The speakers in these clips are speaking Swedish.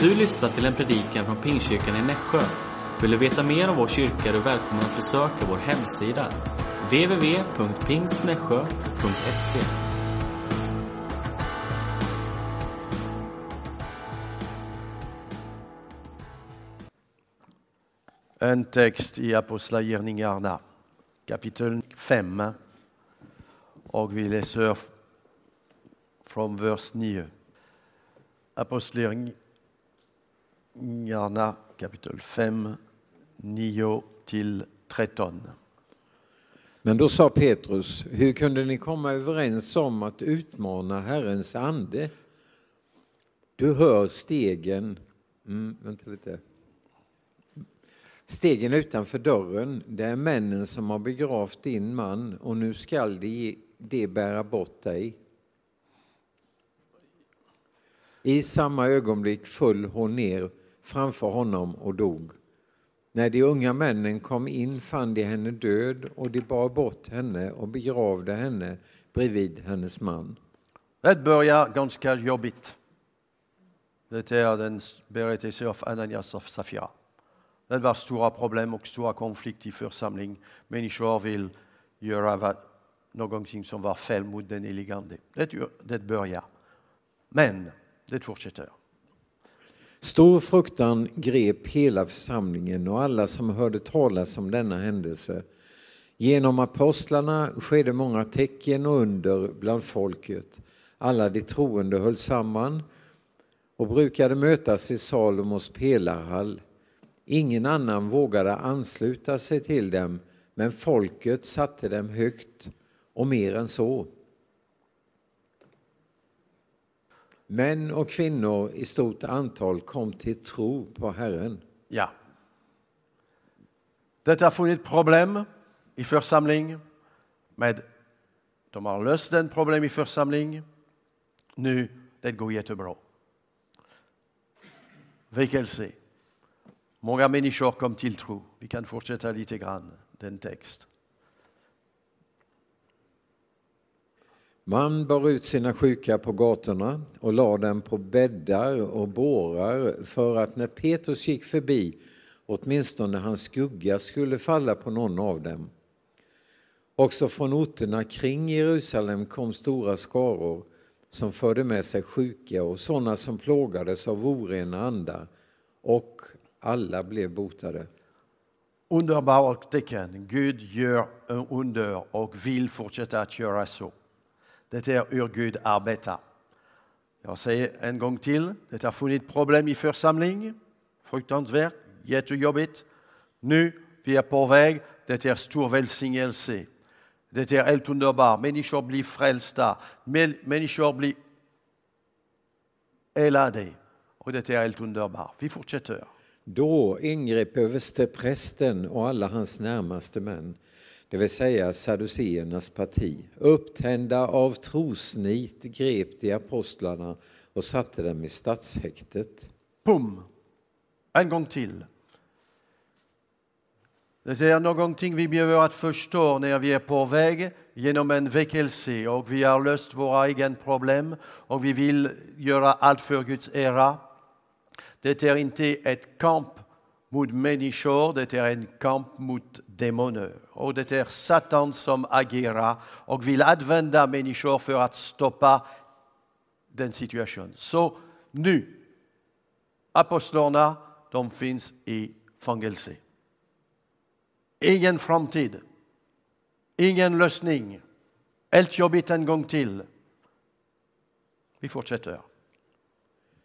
Du lyssnar till en predikan från Pingstkyrkan i Nässjö. Vill du veta mer om vår kyrka är du välkommen att besöka vår hemsida. www.pingstnässjö.se En text i Apostlagärningarna, kapitel 5. Och vi läser från vers 9. Apostlagärningarna, kapitel 5, 9 till 13. Men då sa Petrus, hur kunde ni komma överens om att utmana Herrens ande? Du hör stegen, mm, vänta lite. Stegen utanför dörren, det är männen som har begravt din man och nu skall de, de bära bort dig. I samma ögonblick föll hon ner framför honom och dog. När de unga männen kom in fann de henne död och de bar bort henne och begravde henne bredvid hennes man. Det börjar ganska jobbigt. Det är den berättelse av Ananias och Safira. Det var stora problem och stora konflikter i församling. Människor vill göra någonting som var fel mot den helige Ande. Det, det börjar. Men det fortsätter. Stor fruktan grep hela församlingen och alla som hörde talas om denna händelse. Genom apostlarna skedde många tecken och under bland folket. Alla de troende höll samman och brukade mötas i Salomos pelarhall. Ingen annan vågade ansluta sig till dem, men folket satte dem högt och mer än så. Män och kvinnor i stort antal kom till tro på Herren. Ja. Det har funnits problem i församling. men de har löst den problem i församling. Nu, det går jättebra. Väckelse. Många människor kom till tro. Vi kan fortsätta lite grann, den text. Man bar ut sina sjuka på gatorna och lade dem på bäddar och bårar för att när Petrus gick förbi åtminstone hans skugga skulle falla på någon av dem. Också från orterna kring Jerusalem kom stora skaror som förde med sig sjuka och sådana som plågades av orena andar och alla blev botade. Underbart tecken. Gud gör under och vill fortsätta att göra så. Det är hur Gud arbetar. Jag säger en gång till, det har funnits problem i församling, fruktansvärt, jättejobbigt. Nu, vi är på väg, det är stor välsignelse. Det är helt underbart, människor blir frälsta, människor blir helade. Och det är helt underbart. Vi fortsätter. Då ingrep översteprästen och alla hans närmaste män det vill säga saduceernas parti. Upptända av trosnit grep de apostlarna och satte dem i stadshäktet. Pum! En gång till. Det är någonting vi behöver att förstå när vi är på väg genom en väckelse och vi har löst våra egna problem och vi vill göra allt för Guds ära. Det är inte ett kamp mot människor, det är en kamp mot demoner. Och det är Satan som agerar och vill använda människor för att stoppa den situationen. Så nu, apostlarna, de finns i fängelse. Ingen framtid, ingen lösning. Helt jobbigt en gång till. Vi fortsätter.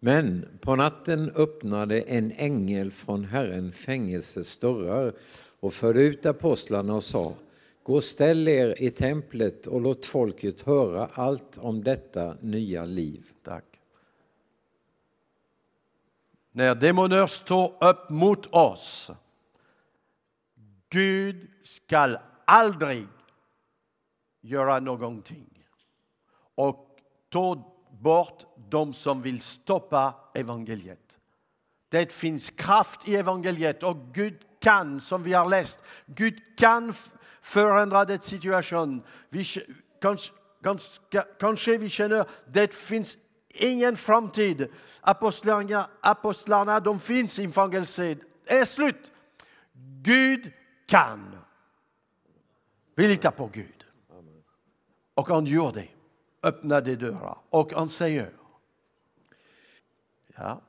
Men på natten öppnade en ängel från Herren fängelsets dörrar och förde ut apostlarna och sa Gå och ställ er i templet och låt folket höra allt om detta nya liv. Tack. När demoner står upp mot oss, Gud skall aldrig göra någonting och ta bort de som vill stoppa evangeliet. Det finns kraft i evangeliet och Gud kan, som vi har läst, Gud kan förändra den situation. Vi, kanske, kanske vi känner att det finns ingen framtid. Apostlarna, apostlarna de finns i fängelse. Det är slut. Gud kan. Vi litar på Gud. Och han gör det. Öppnade dörrar. Och han säger ja.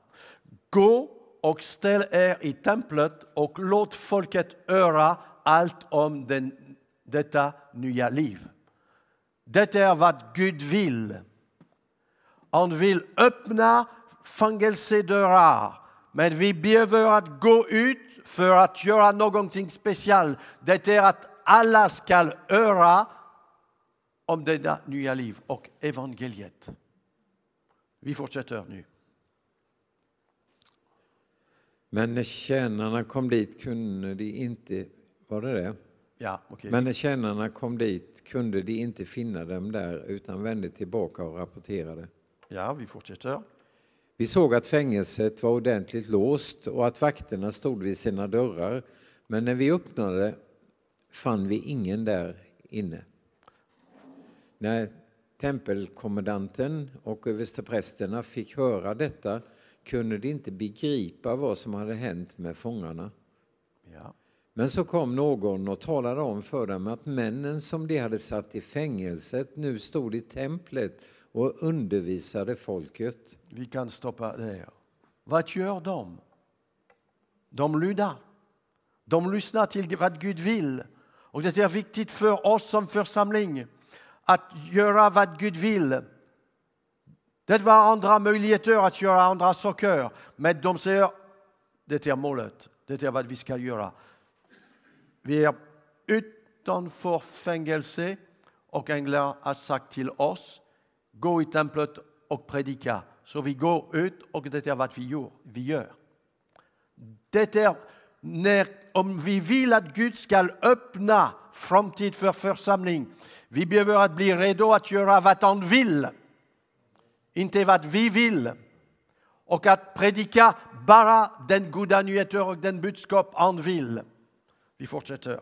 Gå och ställ er i templet och låt folket höra allt om den, detta nya liv. Det är vad Gud vill. Han vill öppna fängelsedörrar, men vi behöver att gå ut för att göra någonting speciellt. Det är att alla ska höra om detta nya liv och evangeliet. Vi fortsätter nu. Men när tjänarna kom dit kunde de inte... Var det det? Ja, okay. Men när tjänarna kom dit kunde de inte finna dem där utan vände tillbaka och rapporterade. Ja, vi fortsätter. Vi såg att fängelset var ordentligt låst och att vakterna stod vid sina dörrar. Men när vi öppnade fann vi ingen där inne. När tempelkommandanten och översteprästerna fick höra detta kunde de inte begripa vad som hade hänt med fångarna. Ja. Men så kom någon och talade om för dem att männen som de hade satt i fängelset nu stod i templet och undervisade folket. Vi kan stoppa där. Vad gör de? De lyder. De lyssnar till vad Gud vill. Och det är viktigt för oss som församling att göra vad Gud vill. Det var andra möjligheter att göra andra saker, men de säger det är målet, det är vad vi ska göra. Vi är utanför fängelse och änglar har sagt till oss, gå i templet och predika. Så vi går ut och det är vad vi gör. Det är när, om vi vill att Gud ska öppna framtid för församling, vi behöver att bli redo att göra vad han vill, inte vad vi vill. Och att predika bara den goda nyheten och den budskap han vill. Vi fortsätter.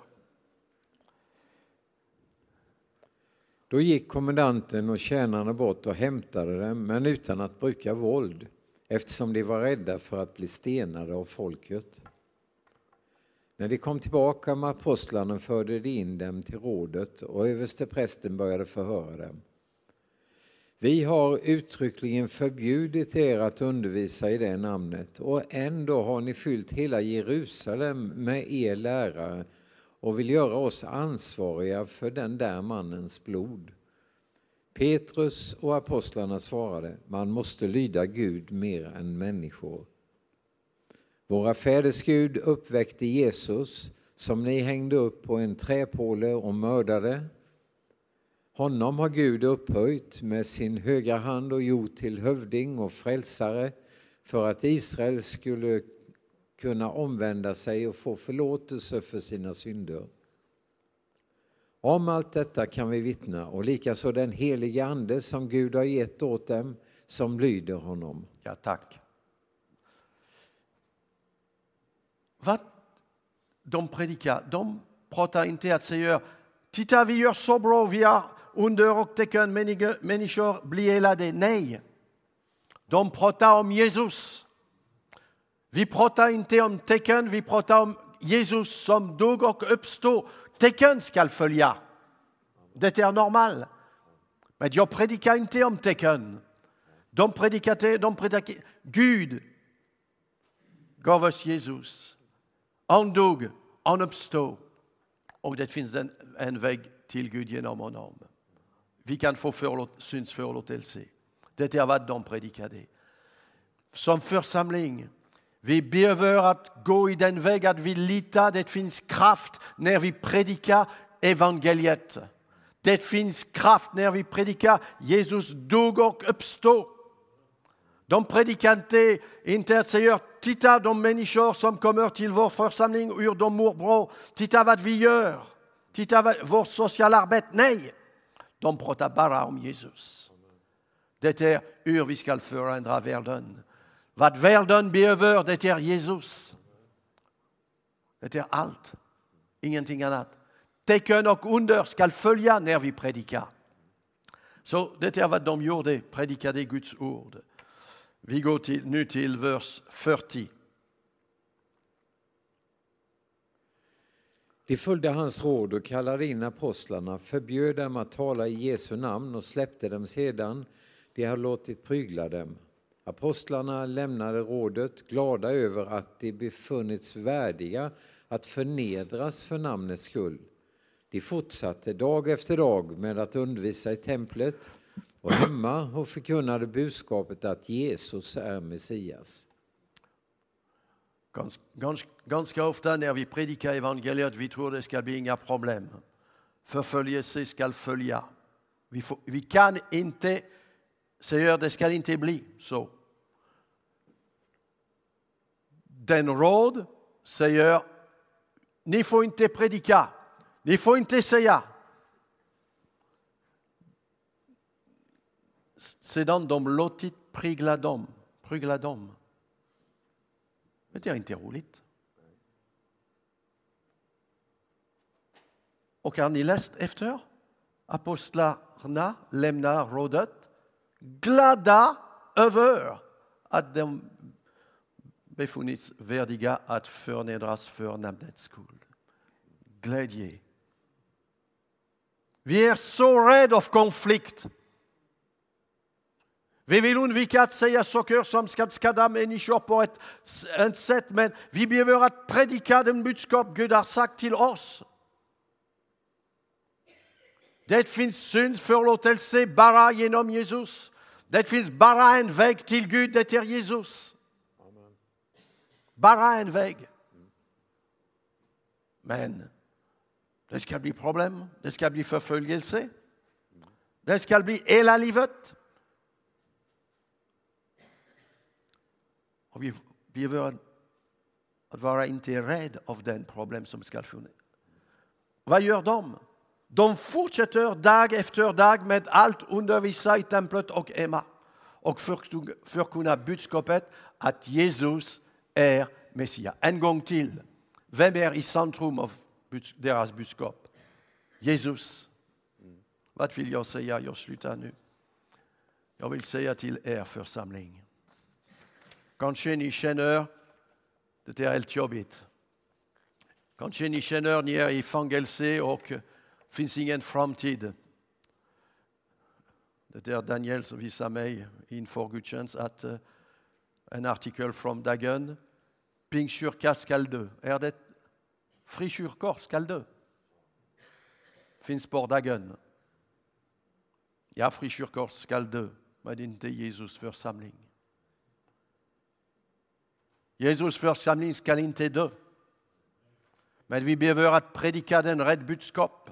Då gick kommendanten och tjänarna bort och hämtade dem, men utan att bruka våld, eftersom de var rädda för att bli stenade av folket. När de kom tillbaka med apostlarna förde de in dem till rådet och översteprästen började förhöra dem. Vi har uttryckligen förbjudit er att undervisa i det namnet och ändå har ni fyllt hela Jerusalem med er lärare och vill göra oss ansvariga för den där mannens blod. Petrus och apostlarna svarade, man måste lyda Gud mer än människor. Våra fäders Gud uppväckte Jesus som ni hängde upp på en träpåle och mördade. Honom har Gud upphöjt med sin högra hand och gjort till hövding och frälsare för att Israel skulle kunna omvända sig och få förlåtelse för sina synder. Om allt detta kan vi vittna och likaså den helige Ande som Gud har gett åt dem som lyder honom. Ja, tack. Vad de predikar, de pratar inte att säga Titta, vi gör så bra, vi har under och tecken, människor blir helade. Nej, de pratar om Jesus. Vi pratar inte om tecken, vi pratar om Jesus som dog och uppstod. Tecken ska följa. Det är normalt. Men jag predikar inte om tecken. De predikade, de predikade. Gud gav oss Jesus. Han dog, han uppstod. Och det finns en, en väg till Gud genom. Vi kan få förlåt, syndsförlåtelse. Det är vad de predikade. Som församling, vi behöver att gå i den väg att vi litar. Det finns kraft när vi predikar evangeliet. Det finns kraft när vi predikar Jesus dog och uppstod. De predikar inte, att säga titta de människor som kommer till vår församling hur de mår bra. Titta vad vi gör. Titta vad, vårt sociala arbete. Nej, de pratar bara om Jesus. Det är hur vi ska förändra världen. Vad världen behöver, det är Jesus. Det är allt, ingenting annat. Tecken och under ska följa när vi predikar. Så det är vad de gjorde, predikade Guds ord. Vi går till, nu till vers 40. De följde hans råd och kallade in apostlarna, förbjöd dem att tala i Jesu namn och släppte dem sedan de hade låtit prygla dem. Apostlarna lämnade rådet glada över att de befunnits värdiga att förnedras för namnets skull. De fortsatte dag efter dag med att undervisa i templet och hemma och förkunnade budskapet att Jesus är Messias. Gans, gans, ganska ofta när vi predikar evangeliet vi tror det ska bli inga problem. Förföljelse ska följa. Vi, får, vi kan inte säga det ska inte bli? Så. Den råd säger ni får inte predika, ni får inte säga. Sedan de låtit prygla dem, prygla dem det är inte roligt. Och har ni läst efter? Apostlarna lämnar rådet glada över att de befunnits värdiga att förnedras för namnets skull. Glädje. Vi är så rädda av konflikt. Vi vill undvika att säga saker som ska skada människor på ett, ett sätt, men vi behöver att predika den budskap Gud har sagt till oss. Det finns syndförlåtelse bara genom Jesus. Det finns bara en väg till Gud, det är Jesus. Bara en väg. Men det ska bli problem, det ska bli förföljelse. Det ska bli hela livet. Och vi behöver att vara inte rädd av den problem som ska finnas. Vad gör de? De fortsätter dag efter dag med allt undervisa i templet och hemma och förkunna budskapet att Jesus är Messias. En gång till. Vem är i centrum av deras budskap? Jesus. Vad vill jag säga? Jag slutar nu. Jag vill säga till er församling Kanske ni känner, det är helt jobbigt. Kanske ni känner ni är i fängelse och finns ingen framtid. Det Daniel som visar mig inför gudstjänst att uh, en artikel från Dagen. Pingstkyrka skall. Är det frikyrkor skall dö? Finns på Dagen. Ja, frikyrkor skall dö, men inte Jesus församling. Jesus församling ska inte dö. Men vi behöver att predika den rätt budskap.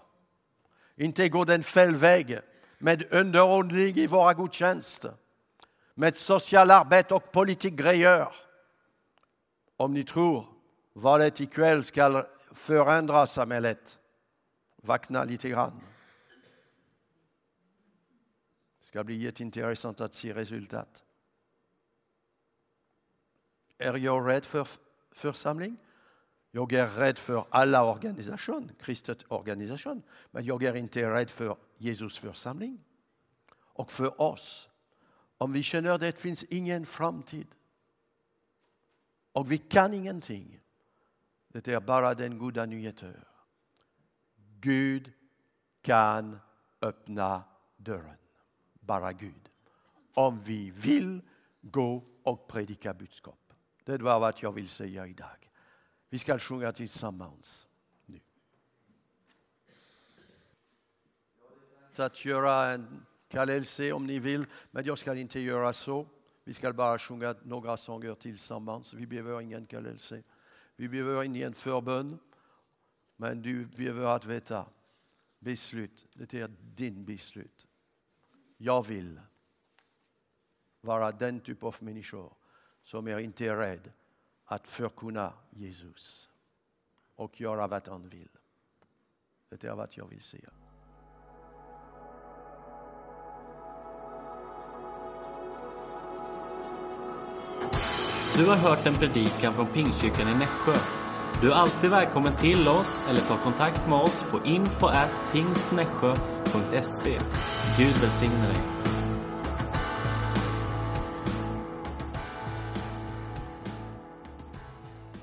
Inte gå den fel väg med underordning i våra gudstjänster. Med socialarbete och politikgrejer. Om ni tror valet ikväll ska förändra samhället, vakna lite grann. Det ska bli jätteintressant att se resultat. Är jag rädd för församling? Jag är rädd för alla organisationer, kristet organisation, men jag är inte rädd för Jesus församling. Och för oss, om vi känner att det finns ingen framtid och vi kan ingenting, det är bara den goda nyheten. Gud kan öppna dörren, bara Gud. Om vi vill gå och predika budskap. Det var vad jag vill säga idag. Vi ska sjunga tillsammans nu. Att göra en kallelse om ni vill, men jag ska inte göra så. Vi ska bara sjunga några sånger tillsammans. Vi behöver ingen kallelse. Vi behöver ingen förbön. Men du behöver att veta beslut. Det är din beslut. Jag vill vara den typ av människor som är inte rädd att förkunna Jesus och göra vad han vill. Det är vad jag vill säga. Du har hört en predikan från Pingstkyrkan i Nässjö. Du är alltid välkommen till oss eller ta kontakt med oss på info at pingstnässjö.se. Gud välsigne dig.